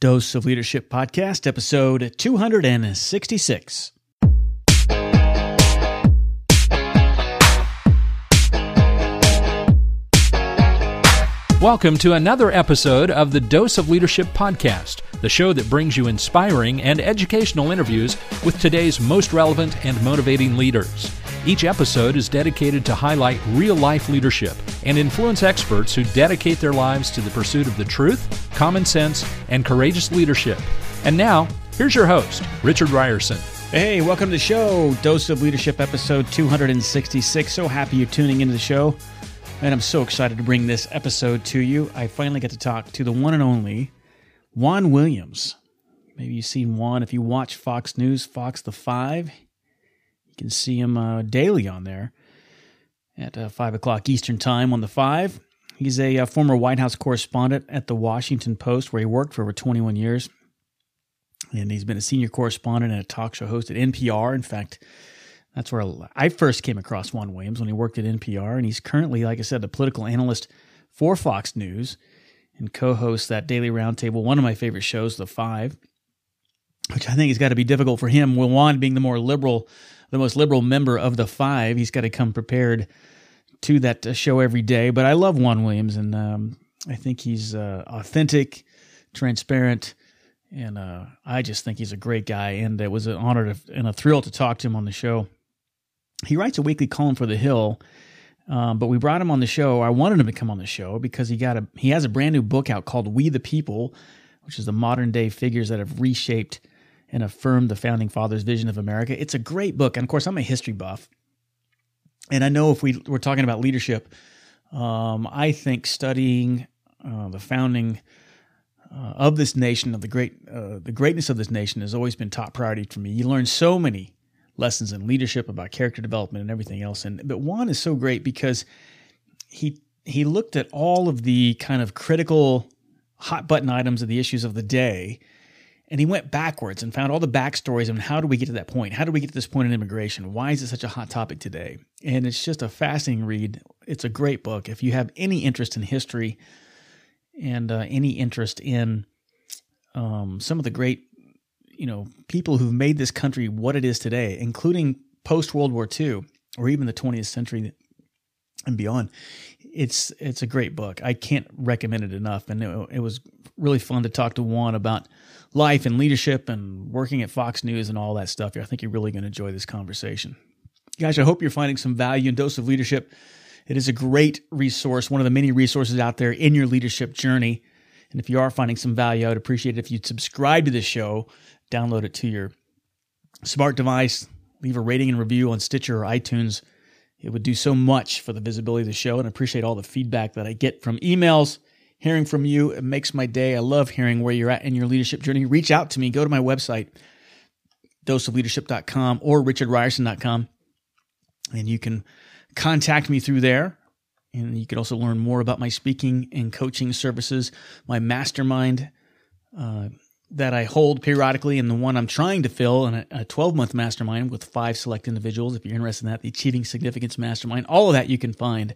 Dose of Leadership Podcast, episode 266. Welcome to another episode of the Dose of Leadership Podcast, the show that brings you inspiring and educational interviews with today's most relevant and motivating leaders. Each episode is dedicated to highlight real life leadership and influence experts who dedicate their lives to the pursuit of the truth, common sense, and courageous leadership. And now, here's your host, Richard Rierson. Hey, welcome to the show, Dose of Leadership, episode 266. So happy you're tuning into the show. And I'm so excited to bring this episode to you. I finally get to talk to the one and only Juan Williams. Maybe you've seen Juan if you watch Fox News, Fox the Five. You can see him uh, daily on there at uh, 5 o'clock Eastern Time on the 5. He's a, uh, former White House correspondent at the Washington Post, where he worked for over 21 years. And he's been a senior correspondent and a talk show host at NPR. In fact, that's where I first came across Juan Williams when he worked at NPR, and he's currently, like I said, the political analyst for Fox News and co-hosts that daily roundtable, one of my favorite shows, The Five, which I think has got to be difficult for him. Juan being the more liberal, the most liberal member of The Five, he's got to come prepared to that uh, show every day. But I love Juan Williams, and um, I think he's uh, authentic, transparent, and uh, I just think he's a great guy. And it was an honor to, and a thrill to talk to him on the show he writes a weekly column for The Hill. Um, but we brought him on the show. I wanted him to come on the show because he got a he has a brand new book out called We the People, which is the modern day figures that have reshaped and affirm the founding fathers' vision of America. It's a great book, and of course, I'm a history buff, and I know if we we're talking about leadership, um, I think studying uh, the founding uh, of this nation, of the great uh, the greatness of this nation, has always been top priority for me. You learn so many lessons in leadership, about character development, and everything else. And but Juan is so great because he he looked at all of the kind of critical hot button items of the issues of the day and he went backwards and found all the backstories on how do we get to that point? How do we get to this point in immigration? Why is it such a hot topic today? And it's just a fascinating read. It's a great book. If you have any interest in history and uh, any interest in um, some of the great you know people who've made this country what it is today, including post World War II or even the 20th century and beyond. It's it's a great book. I can't recommend it enough, and it, it was really fun to talk to Juan about life and leadership and working at Fox News and all that stuff. I think you're really going to enjoy this conversation, guys. I hope you're finding some value in Dose of Leadership. It is a great resource, one of the many resources out there in your leadership journey. And if you are finding some value, I would appreciate it if you'd subscribe to this show download it to your smart device, leave a rating and review on Stitcher or iTunes. It would do so much for the visibility of the show, and appreciate all the feedback that I get from emails, hearing from you. It makes my day. I love hearing where you're at in your leadership journey. Reach out to me. Go to my website, doseofleadership.com or richardrierson.com, and you can contact me through there. And you can also learn more about my speaking and coaching services, my mastermind. uh, that I hold periodically and the one I'm trying to fill in a 12 month mastermind with five select individuals. If you're interested in that, the Achieving Significance Mastermind, all of that you can find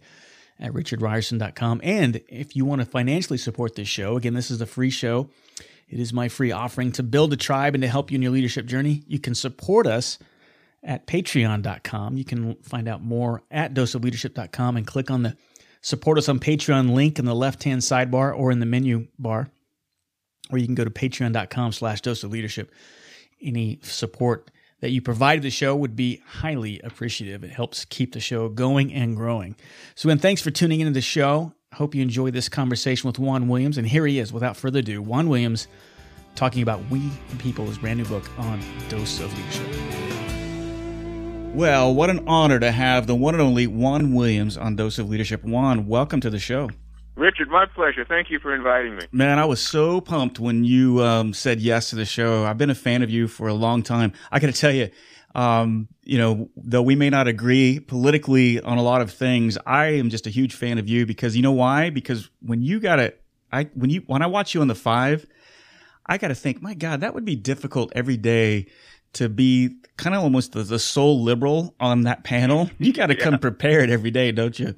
at richardrierson.com. And if you want to financially support this show, again, this is a free show. It is my free offering to build a tribe and to help you in your leadership journey. You can support us at patreon.com. You can find out more at doseofleadership.com and click on the support us on Patreon link in the left hand sidebar or in the menu bar or you can go to patreon.com slash dose of leadership. Any support that you provide the show would be highly appreciative. It helps keep the show going and growing. So, again, thanks for tuning into the show. Hope you enjoy this conversation with Juan Williams. And here he is, without further ado, Juan Williams talking about We the People, his brand new book on Dose of Leadership. Well, what an honor to have the one and only Juan Williams on Dose of Leadership. Juan, welcome to the show. Richard, my pleasure. Thank you for inviting me. Man, I was so pumped when you um, said yes to the show. I've been a fan of you for a long time. I got to tell you, um, you know, though we may not agree politically on a lot of things, I am just a huge fan of you because you know why? Because when you got it, I when you when I watch you on the five, I got to think, my God, that would be difficult every day to be kind of almost the, the sole liberal on that panel. You got to yeah. come prepared every day, don't you?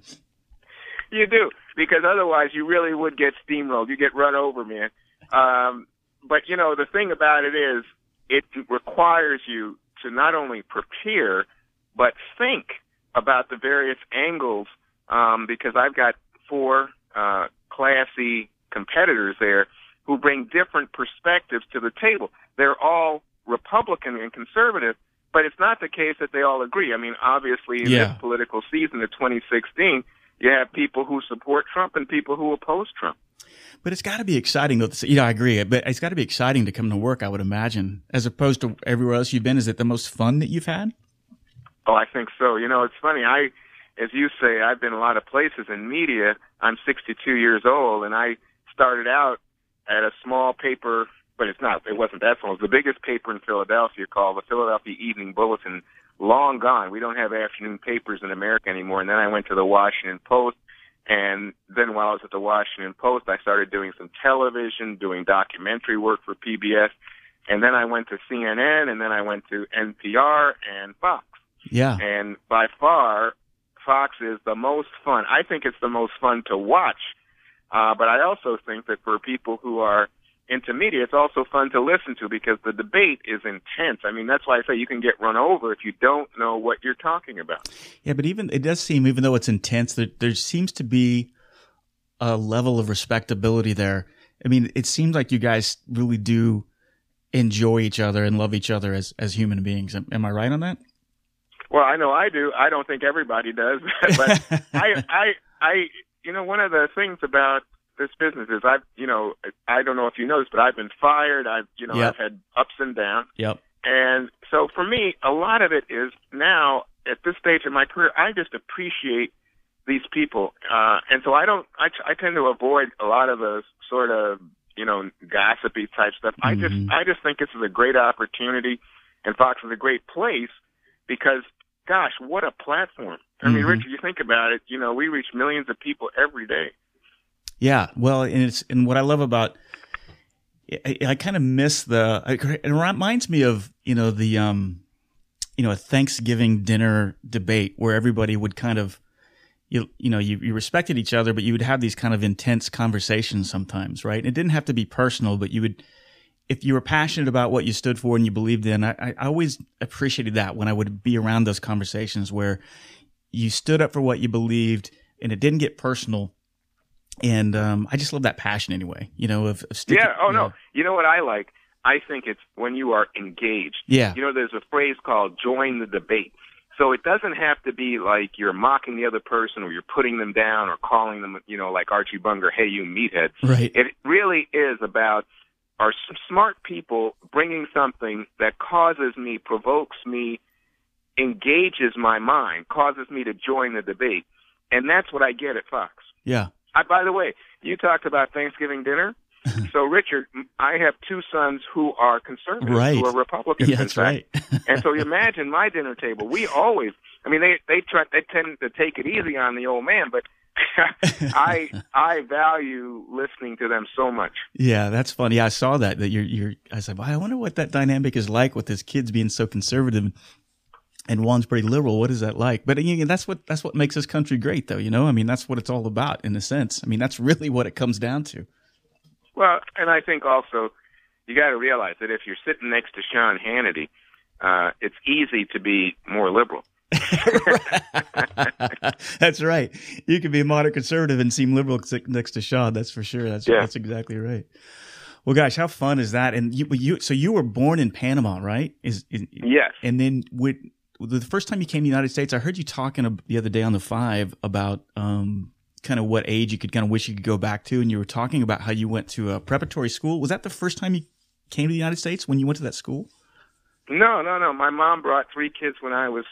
You do because otherwise you really would get steamrolled. You get run over, man. Um, but you know, the thing about it is, it requires you to not only prepare, but think about the various angles. Um, because I've got four uh, classy competitors there who bring different perspectives to the table. They're all Republican and conservative, but it's not the case that they all agree. I mean, obviously, in Yeah. this political season of 2016, you have people who support Trump and people who oppose Trump. But it's got to be exciting, though. You know, I agree. But it's got to be exciting to come to work. I would imagine, as opposed to everywhere else you've been. Is it the most fun that you've had? Oh, I think so. You know, it's funny. I, as you say, I've been a lot of places in media. I'm 62 years old, and I started out at a small paper, but it's not. It wasn't that small. It was the biggest paper in Philadelphia called the Philadelphia Evening Bulletin. Long gone. We don't have afternoon papers in America anymore. And then I went to the Washington Post. And then while I was at the Washington Post, I started doing some television, doing documentary work for PBS. And then I went to CNN, and then I went to NPR and Fox Yeah. and by far Fox is the most fun. I think it's the most fun to watch. Uh, but I also think that for people who are into media, it's also fun to listen to because the debate is intense. I mean, that's why I say you can get run over if you don't know what you're talking about. Yeah, but even it does seem, even though it's intense, there, there seems to be a level of respectability there. I mean, it seems like you guys really do enjoy each other and love each other as as human beings. Am, am I right on that? Well, I know I do. I don't think everybody does, but I, I, I, you know, one of the things about this business is I've, you know, I don't know if you know this, but I've been fired. I've, you know, Yep. I've had ups and downs. Yep. And so for me, a lot of it is now at this stage in my career, I just appreciate these people. Uh, and so I don't, I, I tend to avoid a lot of the sort of, you know, gossipy type stuff. I just, Mhm. I just think this is a great opportunity and Fox is a great place because gosh, what a platform. I mean, Mhm. Richard, you think about it, you know, we reach millions of people every day. Yeah, well, and it's and what I love about I, I kind of miss the it reminds me of you know the um you know a Thanksgiving dinner debate where everybody would kind of you you know you, you respected each other but you would have these kind of intense conversations sometimes right? It didn't have to be personal but you would if you were passionate about what you stood for and you believed in I, I always appreciated that when I would be around those conversations where you stood up for what you believed and it didn't get personal and um, I just love that passion anyway. You know, of, of sticking, yeah. Oh no. You know what I like? I think it's when you are engaged. Yeah. You know, there's a phrase called "join the debate." So it doesn't have to be like you're mocking the other person or you're putting them down or calling them, you know, like Archie Bunker, "Hey, you meathead." Right. It really is about are smart people bringing something that causes me, provokes me, engages my mind, causes me to join the debate, and that's what I get at Fox. Yeah. I, by the way, you talked about Thanksgiving dinner. so, Richard, I have two sons who are conservatives, Right. who are Republicans. Yeah, that's right. and so, you imagine my dinner table. We always, I mean, they they try, they tend to take it easy on the old man, but I I value listening to them so much. Yeah, that's funny. I saw that. That you're, you're. I said, well, I wonder what that dynamic is like with his kids being so conservative, and Juan's pretty liberal. What is that like? But again, that's what that's what makes this country great, though. You know, I mean, that's what it's all about, in a sense. I mean, that's really what it comes down to. Well, and I think also you got to realize that if you're sitting next to Sean Hannity, uh, it's easy to be more liberal. that's right. You can be a moderate conservative and seem liberal next to Sean. That's for sure. That's Yeah. that's exactly right. Well, gosh, how fun is that? And you, you, so you were born in Panama, right? Is, is Yes. and then with the first time you came to the United States, I heard you talking the other day on the Five about um, kind of what age you could kind of wish you could go back to, and you were talking about how you went to a preparatory school. Was that the first time you came to the United States when you went to that school? No, no, no. My mom brought three kids when I was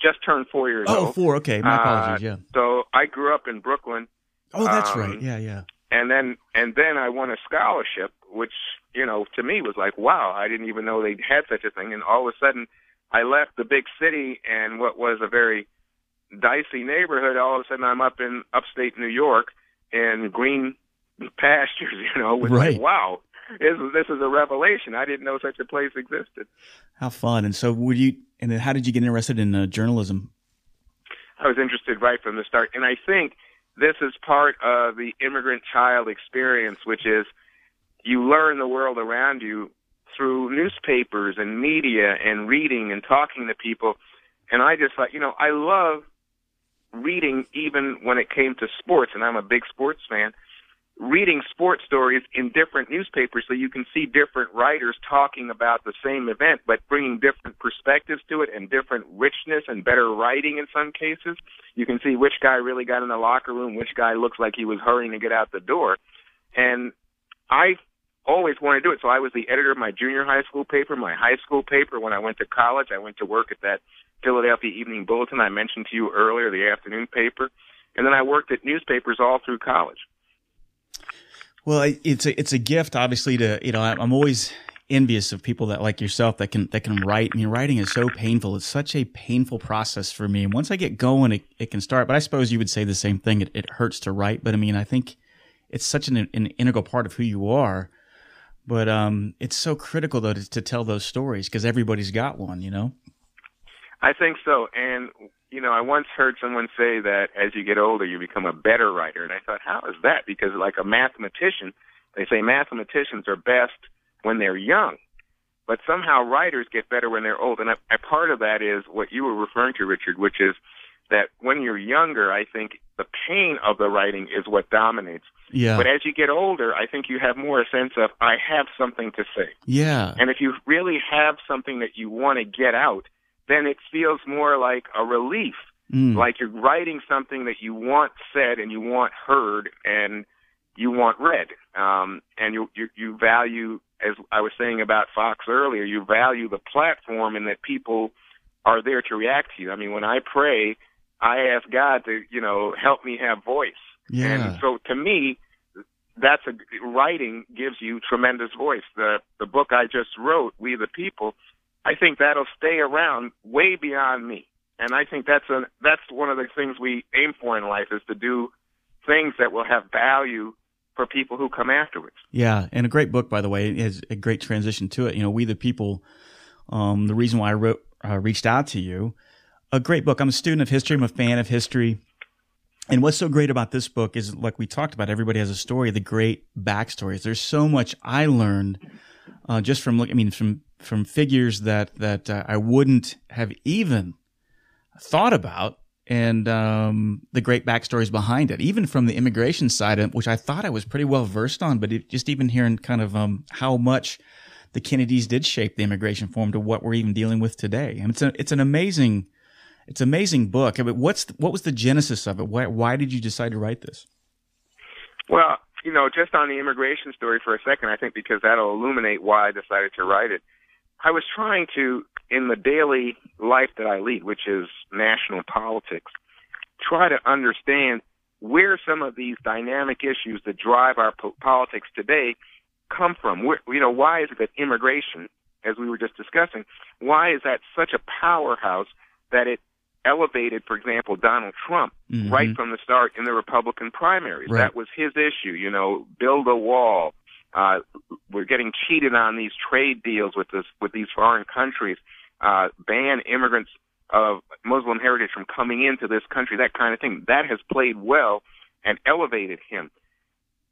just turned four years Oh, old. Oh, four. Okay, my Uh, apologies. Yeah. So I grew up in Brooklyn, Oh, that's um, right. Yeah, yeah. and then and then I won a scholarship, which you know to me was like, wow, I didn't even know they had such a thing. And all of a sudden, I left the big city and what was a very dicey neighborhood. All of a sudden, I'm up in upstate New York in green pastures. You know, with Right. like, wow, this is this is a revelation. I didn't know such a place existed. How fun! And so, would you? And then, how did you get interested in uh, journalism? I was interested right from the start. And I think this is part of the immigrant child experience, which is you learn the world around you through newspapers and media and reading and talking to people. And I just thought, you know, I love reading even when it came to sports, and I'm a big sports fan. Reading sports stories in different newspapers so you can see different writers talking about the same event but bringing different perspectives to it and different richness and better writing in some cases. You can see which guy really got in the locker room which guy looks like he was hurrying to get out the door. And i always wanted to do it so i was the editor of my junior high school paper my high school paper when i went to college i went to work at that philadelphia evening bulletin i mentioned to you earlier the afternoon paper and then i worked at newspapers all through college well, it's a it's a gift, obviously. To you know, I'm always envious of people that like yourself that can that can write. I mean, writing is so painful. It's such a painful process for me. And once I get going, it, it can start. But I suppose you would say the same thing. It, it hurts to write, but I mean, I think it's such an, an integral part of who you are. But um, it's so critical though to, to tell those stories because everybody's got one. You know. I think so, and you know, I once heard someone say that as you get older, you become a better writer. And I thought, how is that? Because like a mathematician, they say mathematicians are best when they're young. But somehow writers get better when they're old. And a, part of that is what you were referring to, Richard, which is that when you're younger, I think the pain of the writing is what dominates. Yeah. But as you get older, I think you have more a sense of, I have something to say. Yeah. And if you really have something that you want to get out, then it feels more like a relief. Mm. Like you're writing something that you want said and you want heard and you want read. Um, and you, you, you value, as I was saying about Fox earlier, you value the platform and that people are there to react to you. I mean, when I pray, I ask God to, you know, help me have voice. Yeah. And so to me, that's a writing gives you tremendous voice. The the book I just wrote, We the People, I think that'll stay around way beyond me. And I think that's a that's one of the things we aim for in life is to do things that will have value for people who come afterwards. Yeah, and a great book, by the way, it has a great transition to it. You know, we the people. Um, the reason why I wrote uh, reached out to you, a great book. I'm a student of history. I'm a fan of history. And what's so great about this book is, like we talked about, everybody has a story. The great backstories. There's so much I learned uh, just from looking. I mean, from from figures that that uh, I wouldn't have even thought about, and um, the great backstories behind it, even from the immigration side, which I thought I was pretty well versed on, but it, just even hearing kind of um, how much the Kennedys did shape the immigration form to what we're even dealing with today, and it's a it's an amazing it's an amazing book. I mean, what's what was the genesis of it? Why why did you decide to write this? Well, you know, just on the immigration story for a second, I think because that'll illuminate why I decided to write it. I was trying to, in the daily life that I lead, which is national politics, try to understand where some of these dynamic issues that drive our po- politics today come from. Where, you know, why is it that immigration, as we were just discussing, why is that such a powerhouse that it elevated, for example, Donald Trump Mhm. right from the start in the Republican primaries? Right. That was his issue. You know, build a wall, uh, we're getting cheated on these trade deals with this with these foreign countries. Uh, ban immigrants of Muslim heritage from coming into this country. That kind of thing. That has played well and elevated him.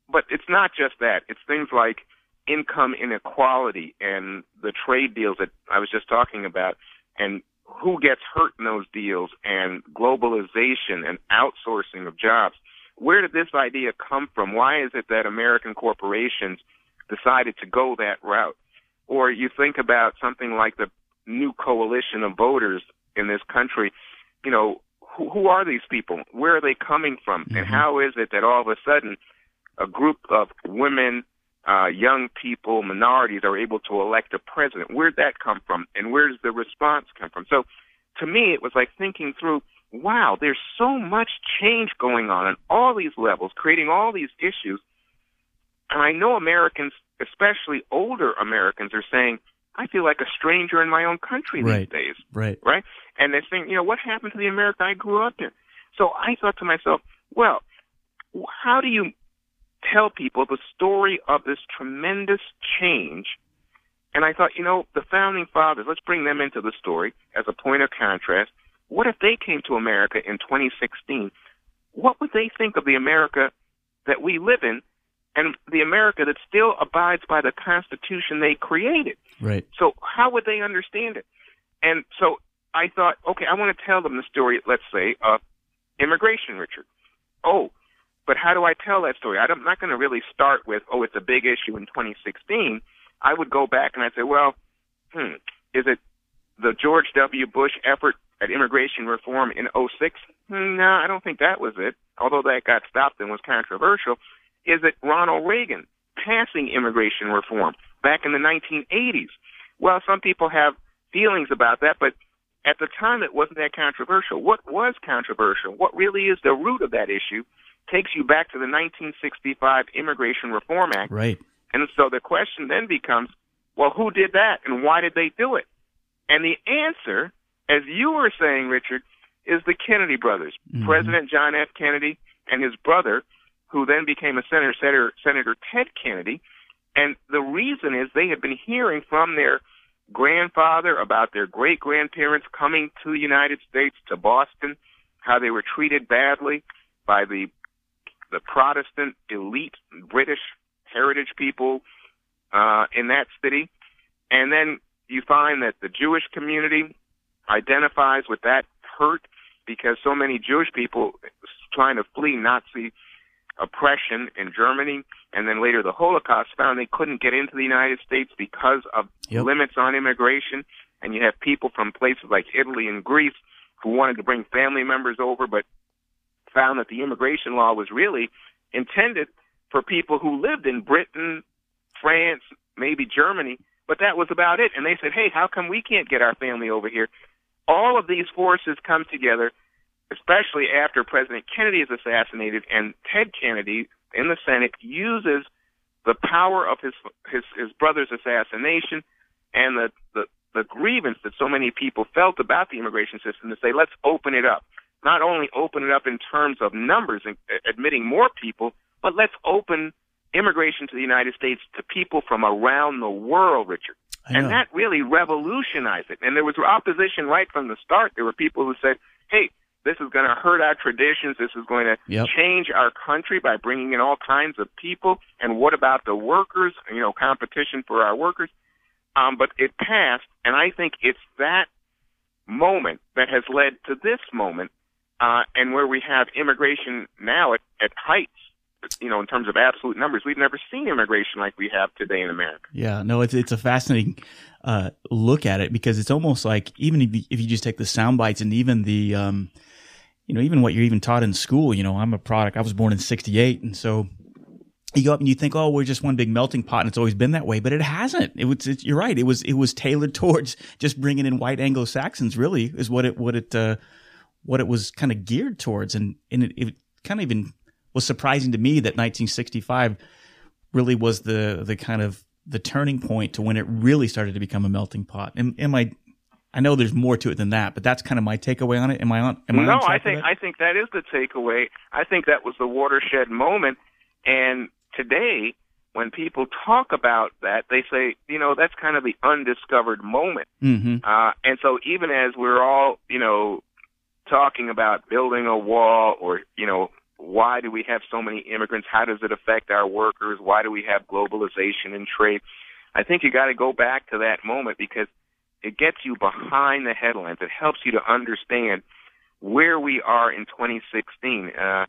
But it's not just that. It's things like income inequality and the trade deals that I was just talking about, and who gets hurt in those deals, and globalization and outsourcing of jobs where did this idea come from? Why is it that American corporations decided to go that route? Or you think about something like the new coalition of voters in this country, you know, who, who are these people? Where are they coming from? And Mhm. how is it that all of a sudden a group of women, uh, young people, minorities are able to elect a president? Where'd that come from? And where's the response come from? So to me, it was like thinking through wow, there's so much change going on on all these levels, creating all these issues. And I know Americans, especially older Americans, are saying, I feel like a stranger in my own country Right. these days, Right. right? And they're saying, you know, what happened to the America I grew up in? So I thought to myself, well, how do you tell people the story of this tremendous change? And I thought, you know, the founding fathers, let's bring them into the story as a point of contrast. What if they came to America in 2016? What would they think of the America that we live in and the America that still abides by the Constitution they created. Right. So how would they understand it? And so I thought, okay, I want to tell them the story, let's say, of immigration, Richard. Oh, but how do I tell that story? I'm not going to really start with, oh, it's a big issue in 2016. I would go back and I'd say, well, hmm, is it the George W. Bush effort at immigration reform in 06? Hmm, no, I don't think that was it, although that got stopped and was controversial. Is it Ronald Reagan passing immigration reform back in the 1980s? Well, some people have feelings about that, but at the time it wasn't that controversial. What was controversial? What really is the root of that issue? Takes you back to the 1965 Immigration Reform Act. Right. And so the question then becomes, well, who did that and why did they do it? And the answer, as you were saying, Richard, is the Kennedy brothers. Mm-hmm. President John F. Kennedy and his brother, who then became a senator, Senator, Senator Ted Kennedy. And the reason is they had been hearing from their grandfather about their great grandparents coming to the United States, to Boston, how they were treated badly by the the Protestant elite British heritage people uh, in that city. And then you find that the Jewish community identifies with that hurt because so many Jewish people trying to flee Nazi oppression in Germany and then later the Holocaust found they couldn't get into the United States because of yep. limits on immigration. And you have people from places like Italy and Greece who wanted to bring family members over but found that the immigration law was really intended for people who lived in Britain, France, maybe Germany, but that was about it. And they said, hey, how come we can't get our family over here? All of these forces come together, especially after President Kennedy is assassinated and Ted Kennedy in the Senate uses the power of his his, his brother's assassination and the, the the grievance that so many people felt about the immigration system to say, let's open it up. Not only open it up in terms of numbers and admitting more people, but let's open immigration to the United States to people from around the world, Richard. And that really revolutionized it. And there was opposition right from the start. There were people who said, hey, this is going to hurt our traditions. This is going to yep. change our country by bringing in all kinds of people. And what about the workers? You know, competition for our workers. Um, but it passed, and I think it's that moment that has led to this moment, uh, and where we have immigration now at, at heights you know, in terms of absolute numbers, we've never seen immigration like we have today in America. Yeah, no, it's it's a fascinating uh, look at it because it's almost like even if you, if you just take the sound bites and even the, um, you know, even what you're even taught in school. You know, I'm a product. I was born in '68, and so you go up and you think, oh, we're just one big melting pot, and it's always been that way, but it hasn't. It was. It, you're right. It was. It was tailored towards just bringing in white Anglo Saxons. Really, is what it what it uh, what it was kind of geared towards, and and it, it kind of even was surprising to me that 1965 really was the the kind of the turning point to when it really started to become a melting pot. Am, am I? I know there's more to it than that, but that's kind of my takeaway on it. Am I on? Am I no, I think I think that is the takeaway. I think that was the watershed moment. And today, when people talk about that, they say, you know, that's kind of the undiscovered moment. Mm-hmm. Uh, and so, even as we're all, you know, talking about building a wall or you know why do we have so many immigrants? How does it affect our workers? Why do we have globalization and trade? I think you got to go back to that moment because it gets you behind the headlines. It helps you to understand where we are in 2016. Uh,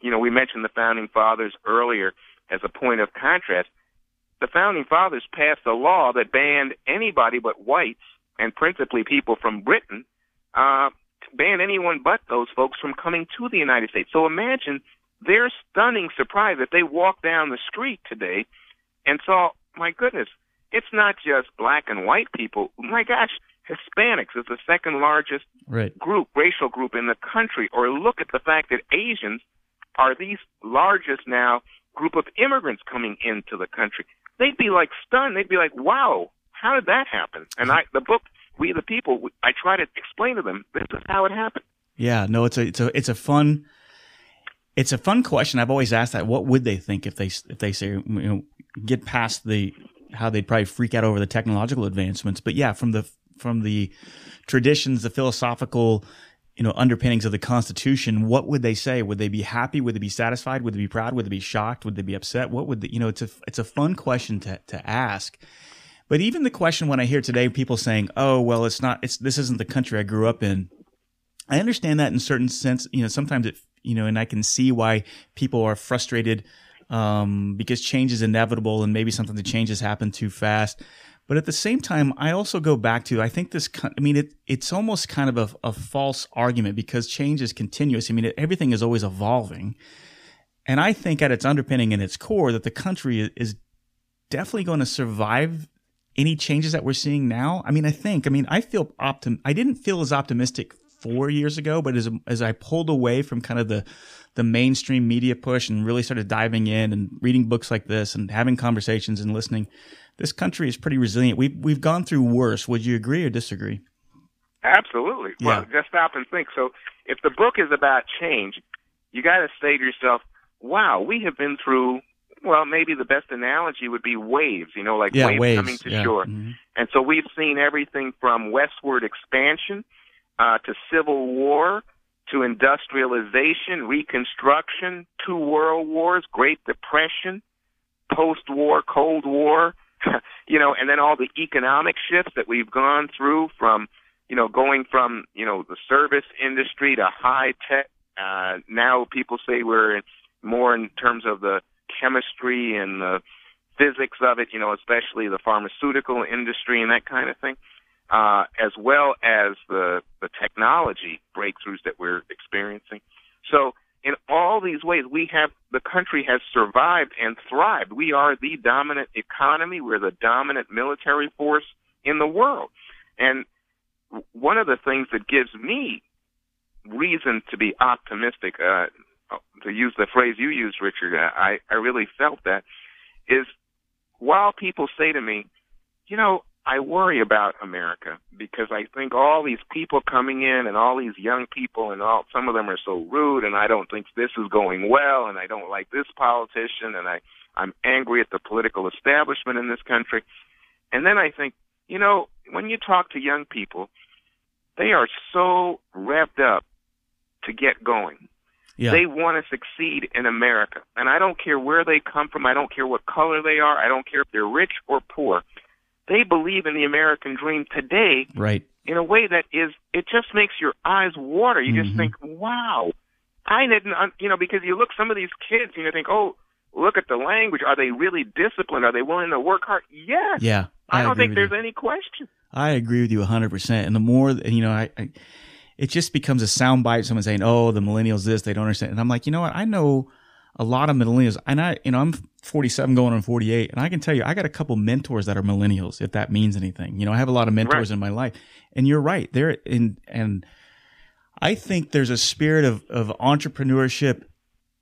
you know, we mentioned the founding fathers earlier as a point of contrast. The founding fathers passed a law that banned anybody but whites and principally people from Britain uh, ban anyone but those folks from coming to the United States. So imagine their stunning surprise if they walked down the street today and saw, my goodness, it's not just black and white people. My gosh, Hispanics is the second largest right. group, racial group in the country. Or look at the fact that Asians are the largest now group of immigrants coming into the country. They'd be like stunned. They'd be like, wow, how did that happen? And I, the book we the people, I try to explain to them this is how it happened. Yeah, no, it's a it's a it's a fun it's a fun question. I've always asked that. What would they think if they if they say you know get past the how they'd probably freak out over the technological advancements? But yeah, from the from the traditions, the philosophical you know underpinnings of the Constitution, what would they say? Would they be happy? Would they be satisfied? Would they be proud? Would they be shocked? Would they be upset? What would the, you know? It's a it's a fun question to to ask. But even the question when I hear today people saying, "Oh, well, it's not. It's this isn't the country I grew up in." I understand that in certain sense. You know, sometimes it you know, and I can see why people are frustrated um, because change is inevitable and maybe something the changes happen too fast. But at the same time, I also go back to I think this. I mean, it it's almost kind of a, a false argument because change is continuous. I mean, it, everything is always evolving, and I think at its underpinning and its core that the country is definitely going to survive any changes that we're seeing now. I mean, I think. I mean, I feel optim. I didn't feel as optimistic four years ago, but as as I pulled away from kind of the the mainstream media push and really started diving in and reading books like this and having conversations and listening this country is pretty resilient. We've we've gone through worse. Would you agree or disagree? Absolutely. Yeah. Well, just stop and think. So, if the book is about change, you got to say to yourself, "Wow, we have been through." Well, maybe the best analogy would be waves. You know, like Yeah, waves, waves, coming to yeah. shore. Mhm. And so we've seen everything from westward expansion uh, to civil war to industrialization, reconstruction, two world wars, Great Depression, post-war Cold War, you know, and then all the economic shifts that we've gone through from, you know, going from, you know, the service industry to high tech. Uh, now people say we're more in terms of the chemistry and the physics of it, you know, especially the pharmaceutical industry and that kind of thing, uh, as well as the the technology breakthroughs that we're experiencing. So in all these ways, we have the country has survived and thrived. We are the dominant economy. We're the dominant military force in the world. And one of the things that gives me reason to be optimistic, uh, to use the phrase you used, Richard, uh, I, I really felt that, is while people say to me, you know, I worry about America because I think all these people coming in and all these young people and all some of them are so rude and I don't think this is going well and I don't like this politician and I I'm angry at the political establishment in this country. And then I think, you know, when you talk to young people, they are so revved up to get going. Yeah. They want to succeed in America. And I don't care where they come from. I don't care what color they are. I don't care if they're rich or poor. They believe in the American dream today right. in a way that is, it just makes your eyes water. You just Mhm. think, wow, I didn't, you know, because you look some of these kids and you think, oh, look at the language. Are they really disciplined? Are they willing to work hard? Yes. Yeah. I, don't think there's you. any question. I agree with you 100%. And the more, you know, I, I it just becomes a soundbite. Someone saying, "Oh, the millennials this, they don't understand." And I'm like, you know what? I know a lot of millennials, and I, you know, I'm 47 going on 48, and I can tell you, I got a couple mentors that are millennials, if that means anything. You know, I have a lot of mentors Right. in my life, and you're right. There, in and I think there's a spirit of of entrepreneurship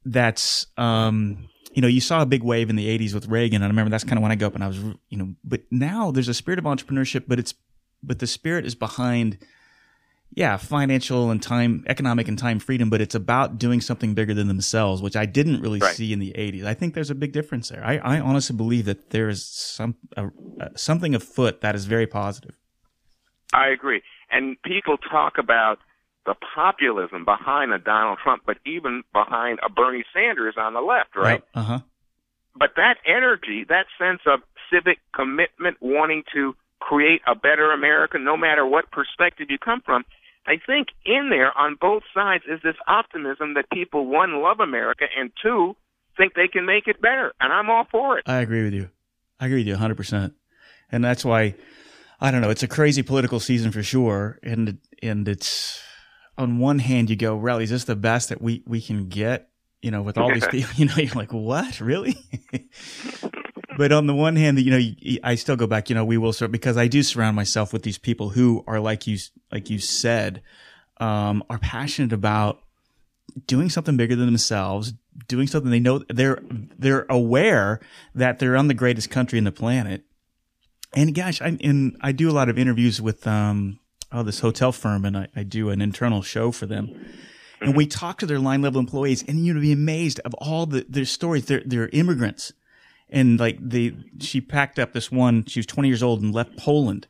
that's um you know you saw a big wave in the 80s with Reagan and I remember that's kind of when I grew up and I was you know but now there's a spirit of entrepreneurship but it's but the spirit is behind yeah financial and time economic and time freedom but it's about doing something bigger than themselves which I didn't really Right. see in the 80s I think there's a big difference there I, I honestly believe that there is some a, something afoot that is very positive I agree. And people talk about the populism behind a Donald Trump, but even behind a Bernie Sanders on the left, right? uh-huh But that energy, that sense of civic commitment, wanting to create a better America, no matter what perspective you come from, I think in there on both sides is this optimism that people, one, love America, and two, think they can make it better. And I'm all for it. I agree with you. I agree with you 100%. And that's why I don't know, it's a crazy political season for sure and and it's on one hand you go, "Really, is this the best that we we can get?" You know, with all these people, you know, you're like, "What? Really?" but on the one hand, you know, I still go back, you know, we will start because I do surround myself with these people who are like you like you said, um are passionate about doing something bigger than themselves, doing something they know they're they're aware that they're on the greatest country in the planet. And gosh, I and I do a lot of interviews with um oh this hotel firm, and I, I do an internal show for them. And we talk to their line level employees, and you'd be amazed of all the their stories. They're they're immigrants, and like the she packed up this one. She was 20 years old and left Poland,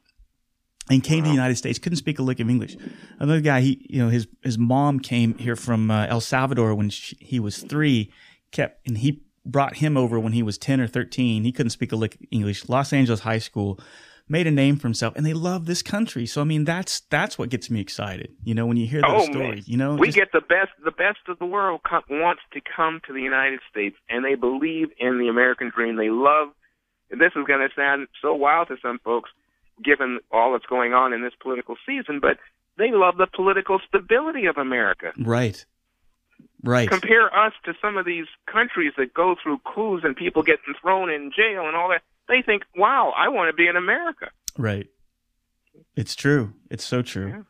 and came to the United States. Couldn't speak a lick of English. Another guy, he you know his his mom came here from uh, El Salvador when she, he was three. Kept and he brought him over when he was ten or thirteen. He couldn't speak a lick of English. Los Angeles high school made a name for himself, and they love this country. So I mean, that's that's what gets me excited. You know, when you hear those Oh, stories, man. you know, we just- get the best the best of the world wants to come to the United States and they believe in the American dream. They love and this is going to sound so wild to some folks given all that's going on in this political season, but they love the political stability of America. right, right, Compare us to some of these countries that go through coups and people getting thrown in jail and all that. They think, "Wow, I want to be in America." right. It's true. It's so true. Yeah.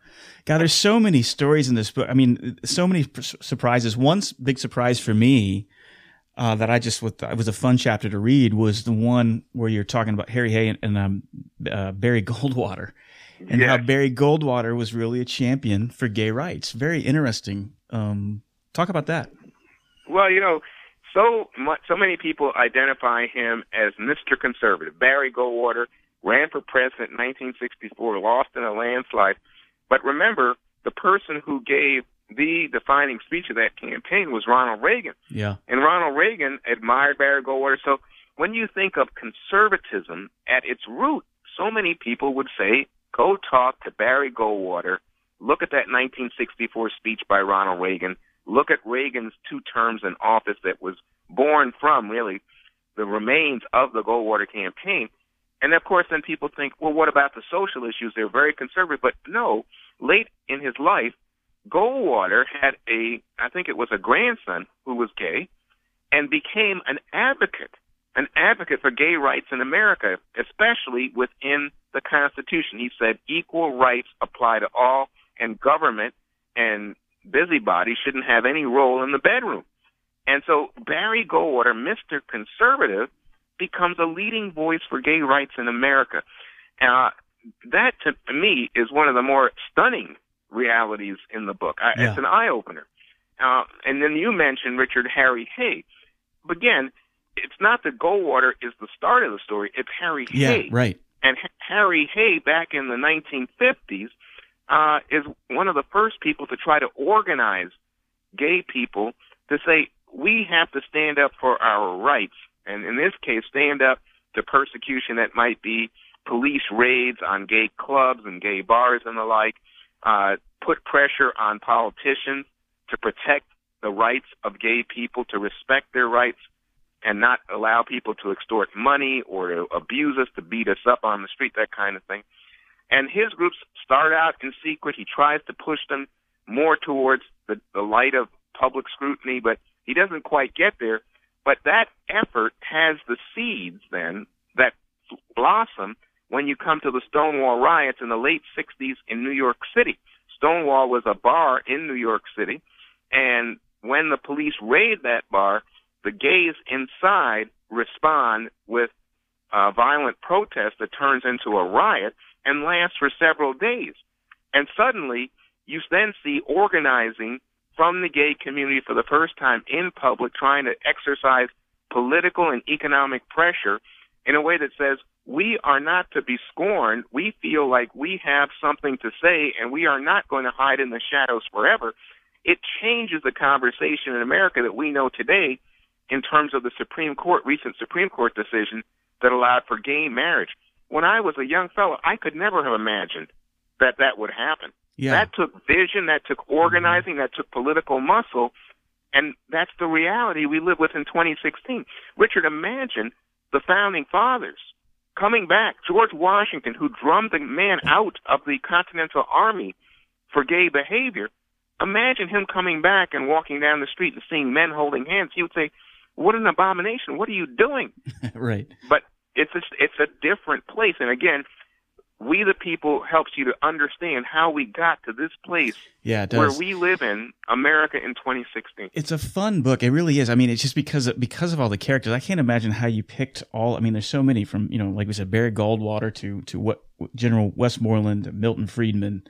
God, there's so many stories in this book. I mean, so many surprises. One big surprise for me uh, that I just with it was a fun chapter to read was the one where you're talking about Harry Hay and, and um, uh, Barry Goldwater, and how Barry Goldwater was really a champion for gay rights. Very interesting. Um, talk about that. Well, you know, so much, so many people identify him as Mr. Conservative. Barry Goldwater ran for president in 1964, lost in a landslide. But remember, the person who gave the defining speech of that campaign was Ronald Reagan. Yeah. And Ronald Reagan admired Barry Goldwater. So when you think of conservatism at its root, so many people would say, go talk to Barry Goldwater. Look at that 1964 speech by Ronald Reagan. Look at Reagan's two terms in office that was born from really the remains of the Goldwater campaign. And of course, then people think, well, what about the social issues? They're very conservative. But no, late in his life, Goldwater had a, I think it was a grandson who was gay and became an advocate, an advocate for gay rights in America, especially within the Constitution. He said equal rights apply to all, and government and busybodies shouldn't have any role in the bedroom. And so Barry Goldwater, Mr. Conservative, becomes a leading voice for gay rights in America. Uh, that to me is one of the more stunning realities in the book. I, Yeah. It's an eye opener. Uh, and then you mentioned Richard Harry Hay. But again, it's not that Goldwater is the start of the story. It's Harry Yeah. Hay. Right. And H- Harry Hay, back in the 1950s, uh, is one of the first people to try to organize gay people to say we have to stand up for our rights, and in this case, stand up to persecution that might be police raids on gay clubs and gay bars and the like, uh, put pressure on politicians to protect the rights of gay people, to respect their rights, and not allow people to extort money or to abuse us, to beat us up on the street, that kind of thing. And his groups start out in secret. He tries to push them more towards the, the light of public scrutiny, but he doesn't quite get there. But that effort has the seeds then that blossom when you come to the Stonewall riots in the late 60s in New York City. Stonewall was a bar in New York City, and when the police raid that bar, the gays inside respond with a violent protest that turns into a riot and lasts for several days. And suddenly, you then see organizing from the gay community for the first time in public, trying to exercise political and economic pressure in a way that says, we are not to be scorned. We feel like we have something to say, and we are not going to hide in the shadows forever. It changes the conversation in America that we know today in terms of the Supreme Court, recent Supreme Court decision that allowed for gay marriage. When I was a young fellow, I could never have imagined that that would happen. Yeah. That took vision, that took organizing, that took political muscle, and that's the reality we live with in 2016. Richard, imagine the founding fathers coming back, George Washington, who drummed the man out of the Continental Army for gay behavior. Imagine him coming back and walking down the street and seeing men holding hands. He would say, "What an abomination! What are you doing?" right. But it's a, it's a different place, and again, we the people helps you to understand how we got to this place Yeah. Where we live in America in 2016. It's a fun book. It really is. I mean, it's just because of, because of all the characters. I can't imagine how you picked all. I mean, there's so many from you know, like we said, Barry Goldwater to to what General Westmoreland, Milton Friedman,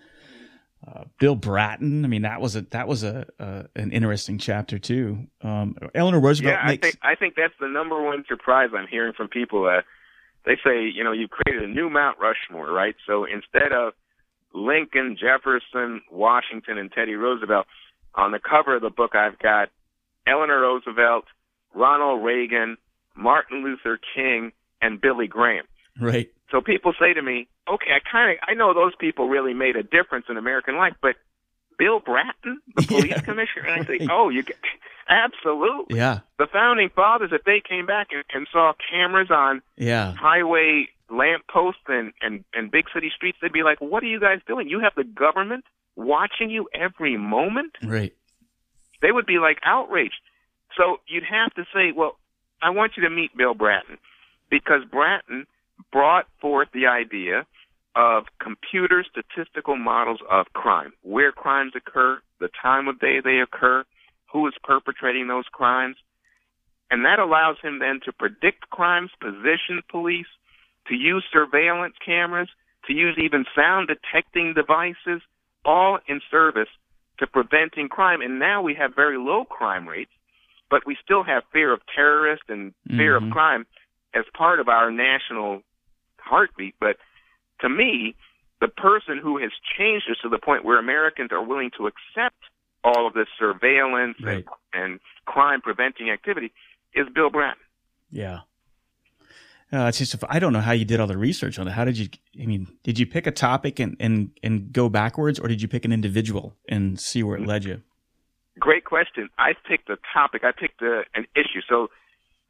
uh, Bill Bratton. I mean, that was a that was a, a an interesting chapter too. Um, Eleanor Roosevelt Yeah, I makes think I think that's the number one surprise I'm hearing from people. Uh, they say, you know, you've created a new Mount Rushmore, right? So instead of Lincoln, Jefferson, Washington, and Teddy Roosevelt, on the cover of the book, I've got Eleanor Roosevelt, Ronald Reagan, Martin Luther King, and Billy Graham. Right. So people say to me, okay, I kind of, I know those people really made a difference in American life, but Bill Bratton, the police yeah. commissioner, and I say, oh, you get, absolutely. Yeah. The founding fathers, if they came back and, and saw cameras on yeah. highway lampposts and, and, and big city streets, they'd be like, what are you guys doing? You have the government watching you every moment? Right. They would be like outraged. So you'd have to say, well, I want you to meet Bill Bratton because Bratton brought forth the idea of computer statistical models of crime, where crimes occur, the time of day they occur, who is perpetrating those crimes. And that allows him then to predict crimes, position police, to use surveillance cameras, to use even sound detecting devices, all in service to preventing crime. And now we have very low crime rates, but we still have fear of terrorists and fear mm-hmm. of crime as part of our national heartbeat. But to me, the person who has changed us to the point where Americans are willing to accept all of this surveillance right. and, and crime preventing activity is Bill Bratton. Yeah. Uh, it's just I don't know how you did all the research on it. How did you? I mean, did you pick a topic and and and go backwards, or did you pick an individual and see where it led you? Great question. I picked a topic. I picked a, an issue. So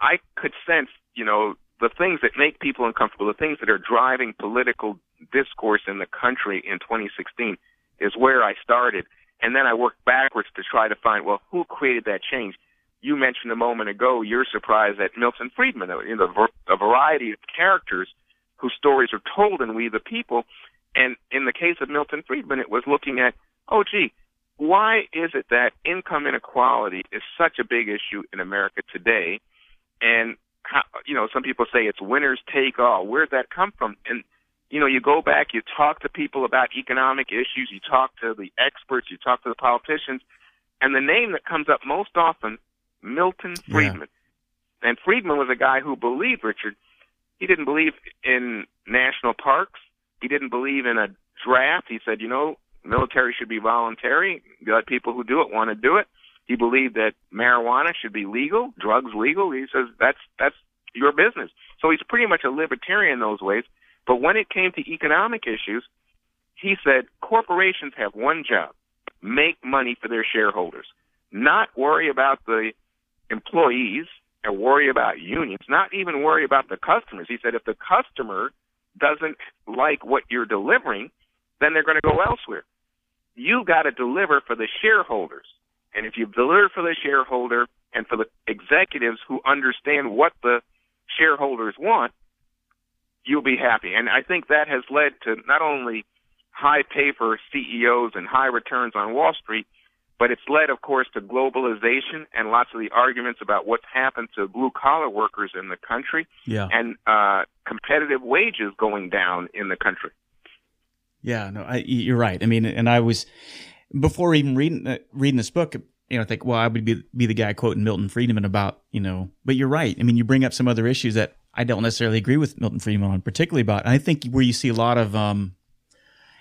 I could sense, you know, the things that make people uncomfortable, the things that are driving political discourse in the country in 2016 is where I started. And then I worked backwards to try to find, well, who created that change? You mentioned a moment ago you're surprised at Milton Friedman, you know, a variety of characters whose stories are told in We the People. And in the case of Milton Friedman, it was looking at, oh, gee, why is it that income inequality is such a big issue in America today? And how, you know, some people say it's winners take all. Where'd that come from? And you know, you go back, you talk to people about economic issues, you talk to the experts, you talk to the politicians, and the name that comes up most often, Milton Friedman. Yeah. And Friedman was a guy who believed, Richard, he didn't believe in national parks. He didn't believe in a draft. He said, you know, military should be voluntary. Let people who do it want to do it. He believed that marijuana should be legal, drugs legal. He says that's that's your business. So he's pretty much a libertarian in those ways. But when it came to economic issues, he said corporations have one job: make money for their shareholders, not worry about the employees and worry about unions, not even worry about the customers. He said if the customer doesn't like what you're delivering, then they're going to go elsewhere. You got to deliver for the shareholders. And if you deliver for the shareholder and for the executives who understand what the shareholders want, you'll be happy. And I think that has led to not only high pay for CEOs and high returns on Wall Street, but it's led, of course, to globalization and lots of the arguments about what's happened to blue collar workers in the country yeah. and uh, competitive wages going down in the country. Yeah, no, I, you're right. I mean, and I was before even reading uh, reading this book, you know, think, well, I would be be the guy quoting Milton Friedman about, you know, but you're right. I mean, you bring up some other issues that I don't necessarily agree with Milton Friedman on, particularly about. And I think where you see a lot of um,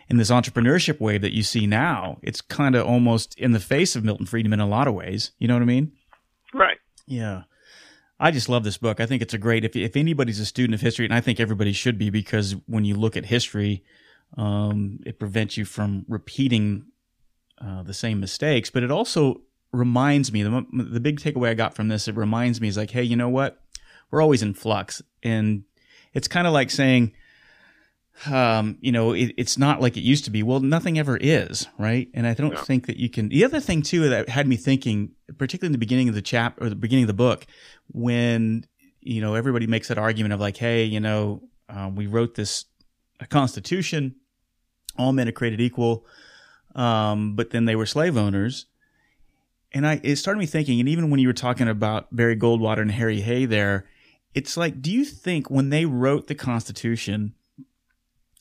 in this entrepreneurship wave that you see now, it's kind of almost in the face of Milton Friedman in a lot of ways. You know what I mean? Right. Yeah. I just love this book. I think it's a great. If if anybody's a student of history, and I think everybody should be, because when you look at history, um, it prevents you from repeating uh, the same mistakes, but it also reminds me the, the big takeaway I got from this. It reminds me is like, hey, you know what? We're always in flux, and it's kind of like saying, um, you know, it, it's not like it used to be. Well, nothing ever is, right? And I don't yeah. think that you can. The other thing too that had me thinking, particularly in the beginning of the chap or the beginning of the book, when you know everybody makes that argument of like, hey, you know, uh, we wrote this a constitution, all men are created equal um, but then they were slave owners. And I, it started me thinking, and even when you were talking about Barry Goldwater and Harry Hay there, it's like, do you think when they wrote the Constitution,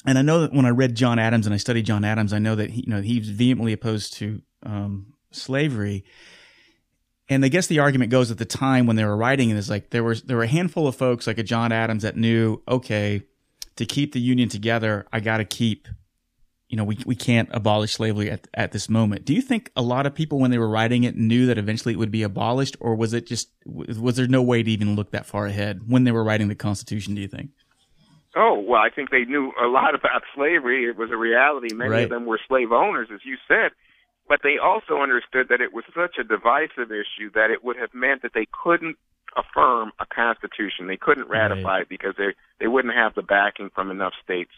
and I know that when I read John Adams and I studied John Adams, I know that he, you know, he's vehemently opposed to um, slavery. and I guess the argument goes at the time when they were writing it is like there was there were a handful of folks like a John Adams that knew okay to keep the union together I got to keep you know we we can't abolish slavery at at this moment. Do you think a lot of people when they were writing it knew that eventually it would be abolished or was it just was there no way to even look that far ahead when they were writing the Constitution? Do you think? Oh well, I think they knew a lot about slavery. It was a reality. Many Right. of them were slave owners, as you said, but they also understood that it was such a divisive issue that it would have meant that they couldn't affirm a constitution. They couldn't ratify it because they they wouldn't have the backing from enough states.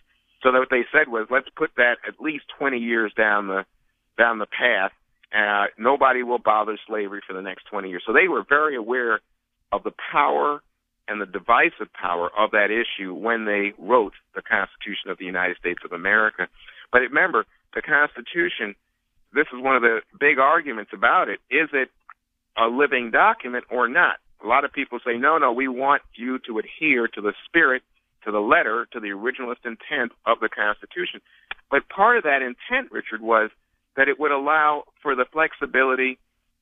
So that what they said was, let's put that at least 20 years down the down the path. Uh, nobody will bother slavery for the next 20 years. So they were very aware of the power and the divisive power of that issue when they wrote the Constitution of the United States of America. But remember, the Constitution, this is one of the big arguments about it. Is it a living document or not? A lot of people say, no, no, we want you to adhere to the spirit, to the letter, to the originalist intent of the Constitution. But part of that intent, Richard, was that it would allow for the flexibility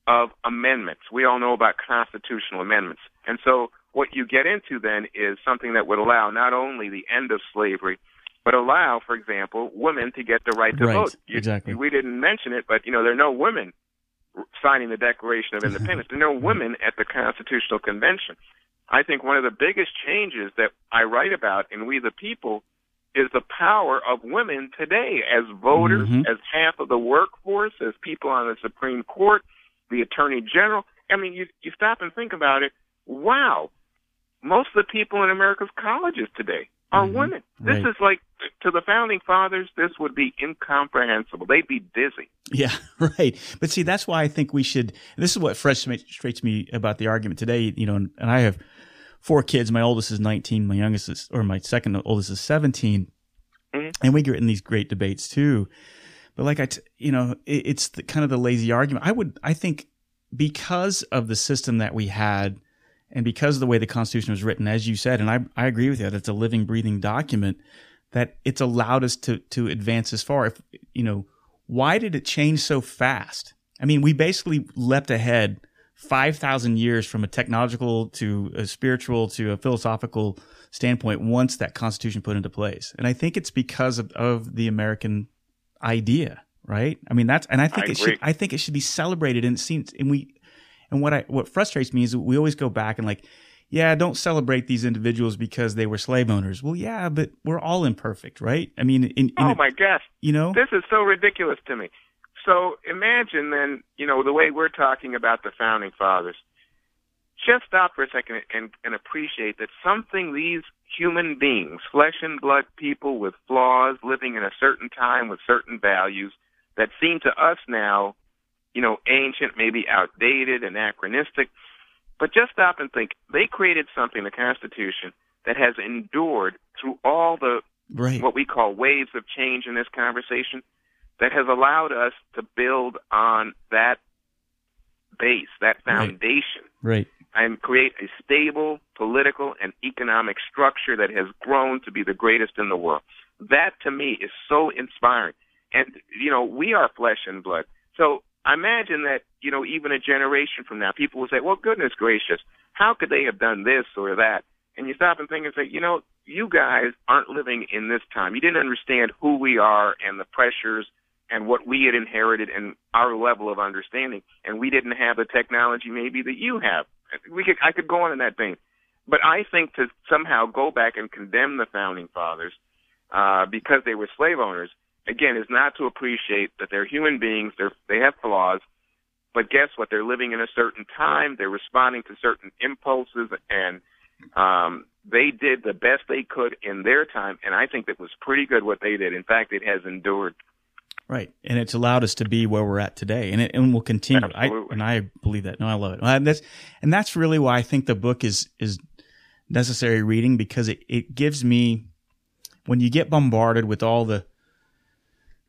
of amendments. We all know about constitutional amendments. And so what you get into then is something that would allow not only the end of slavery, but allow, for example, women to get the right to Right, vote. You- exactly. We didn't mention it, but you know there are no women signing the Declaration of Independence. There are no women at the Constitutional Convention. I think one of the biggest changes that I write about in We the People is the power of women today as voters, Mhm. as half of the workforce, as people on the Supreme Court, the Attorney General. I mean, you you stop and think about it. Wow, most of the people in America's colleges today are Mhm. women. This Right. is like to the founding fathers, this would be incomprehensible. They'd be dizzy. Yeah, right. But see, that's why I think we should. This is what frustrates me about the argument today. You know, and, and I have four kids. My oldest is 19. My youngest is, or my second oldest is 17. Mhm. And we get in these great debates too. But like I, t- you know, it, it's the, kind of the lazy argument. I would, I think, because of the system that we had, and because of the way the Constitution was written, as you said, and I, I agree with you, that it's a living, breathing document. That it's allowed us to to advance as far. If you know, why did it change so fast? I mean, we basically leapt ahead 5,000 years from a technological to a spiritual to a philosophical standpoint once that Constitution put into place. And I think it's because of, of the American idea, right? I mean, that's, and I think I it should. I think it should be celebrated and seen. And we, and what I, what frustrates me is we always go back and like, yeah, don't celebrate these individuals because they were slave owners. Well, yeah, but we're all imperfect, right? I mean, in, in Oh my gosh, you know, this is so ridiculous to me. So imagine then, you know, the way we're talking about the founding fathers. Just stop for a second and, and appreciate that something these human beings, flesh and blood people with flaws, living in a certain time with certain values that seem to us now, you know, ancient, maybe outdated, anachronistic. But just stop and think. They created something, the Constitution, that has endured through all the right. what we call waves of change in this conversation that has allowed us to build on that base, that Right. foundation, right. and create a stable political and economic structure that has grown to be the greatest in the world. That to me is so inspiring. And, you know, we are flesh and blood. So I imagine that, you know, even a generation from now, people will say, well, goodness gracious, how could they have done this or that? And you stop and think and say, you know, you guys aren't living in this time. You didn't understand who we are and the pressures and what we had inherited and our level of understanding. And we didn't have the technology maybe that you have. We could, I could go on in that vein. But I think to somehow go back and condemn the founding fathers uh, because they were slave owners, again, is not to appreciate that they're human beings. They're, they have flaws. But guess what? They're living in a certain time. They're responding to certain impulses, and um, they did the best they could in their time. And I think it was pretty good what they did. In fact, it has endured. Right, and it's allowed us to be where we're at today, and it and will continue. I, and I believe that. No, I love it. And that's and that's really why I think the book is is necessary reading because it it gives me when you get bombarded with all the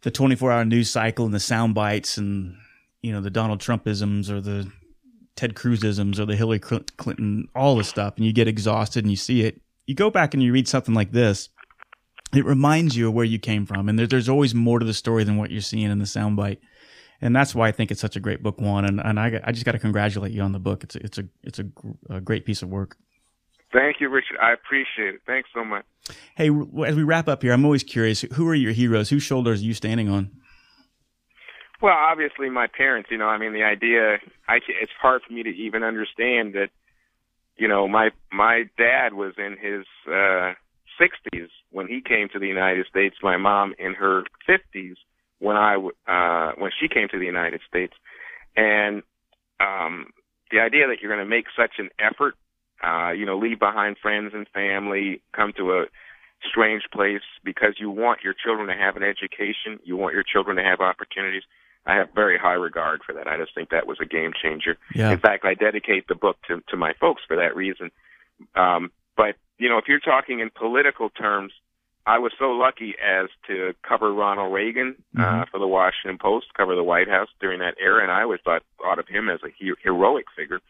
the twenty four hour news cycle and the sound bites and you know the Donald Trumpisms or the Ted Cruzisms or the Hillary Clinton all this stuff, and you get exhausted and you see it. You go back and you read something like this it reminds you of where you came from, and there, there's always more to the story than what you're seeing in the soundbite. and that's why I think it's such a great book. One, and, and I, I just got to congratulate you on the book. It's a, it's a it's a, a, great piece of work. Thank you, Richard. I appreciate it. Thanks so much. Hey, as we wrap up here, I'm always curious: who are your heroes? Whose shoulders are you standing on? Well, obviously my parents. You know, I mean, the idea. I it's hard for me to even understand that. You know, my my dad was in his uh 60s when he came to the United States. My mom in her 50s when I uh, when she came to the United States, and um, the idea that you're going to make such an effort, uh, you know, leave behind friends and family, come to a strange place because you want your children to have an education, you want your children to have opportunities. I have very high regard for that. I just think that was a game changer. Yeah. In fact, I dedicate the book to to my folks for that reason. Um, but you know, if you're talking in political terms, I was so lucky as to cover Ronald Reagan uh, mm-hmm. for the Washington Post, cover the White House during that era, and I always thought thought of him as a he- heroic figure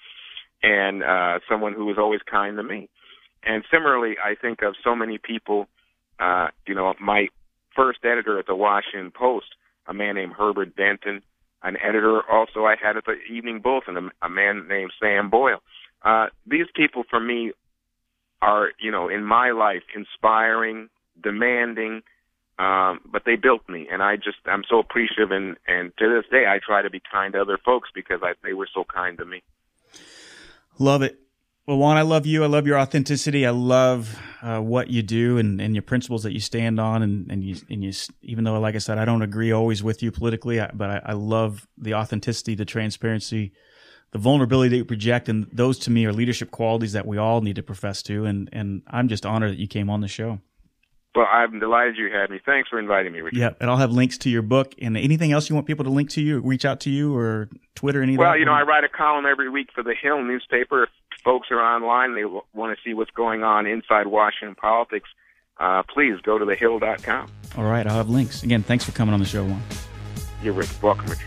and uh, someone who was always kind to me. And similarly, I think of so many people. Uh, you know, my first editor at the Washington Post, a man named Herbert Denton, an editor also I had at the Evening Bulletin, a, a man named Sam Boyle. Uh, these people, for me, are you know in my life inspiring demanding, um, but they built me, and I just I'm so appreciative, and and to this day I try to be kind to other folks because I, they were so kind to me. Love it. Well, Juan, I love you. I love your authenticity. I love uh, what you do and, and your principles that you stand on. And, and you, and you, even though, like I said, I don't agree always with you politically, I, but I, I love the authenticity, the transparency, the vulnerability that you project. And those to me are leadership qualities that we all need to profess to. And, and I'm just honored that you came on the show. Well, I'm delighted you had me. Thanks for inviting me, Richard. Yeah, and I'll have links to your book and anything else you want people to link to you, reach out to you, or Twitter, anything. Well, you know, I write a column every week for the Hill newspaper. If folks are online, they want to see what's going on inside Washington politics. Uh, please go to thehill.com. All right, I'll have links. Again, thanks for coming on the show, Juan. You're welcome, Richard.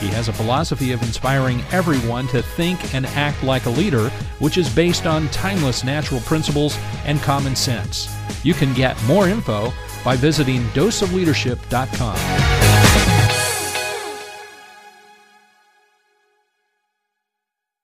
He has a philosophy of inspiring everyone to think and act like a leader, which is based on timeless natural principles and common sense. You can get more info by visiting doseofleadership.com.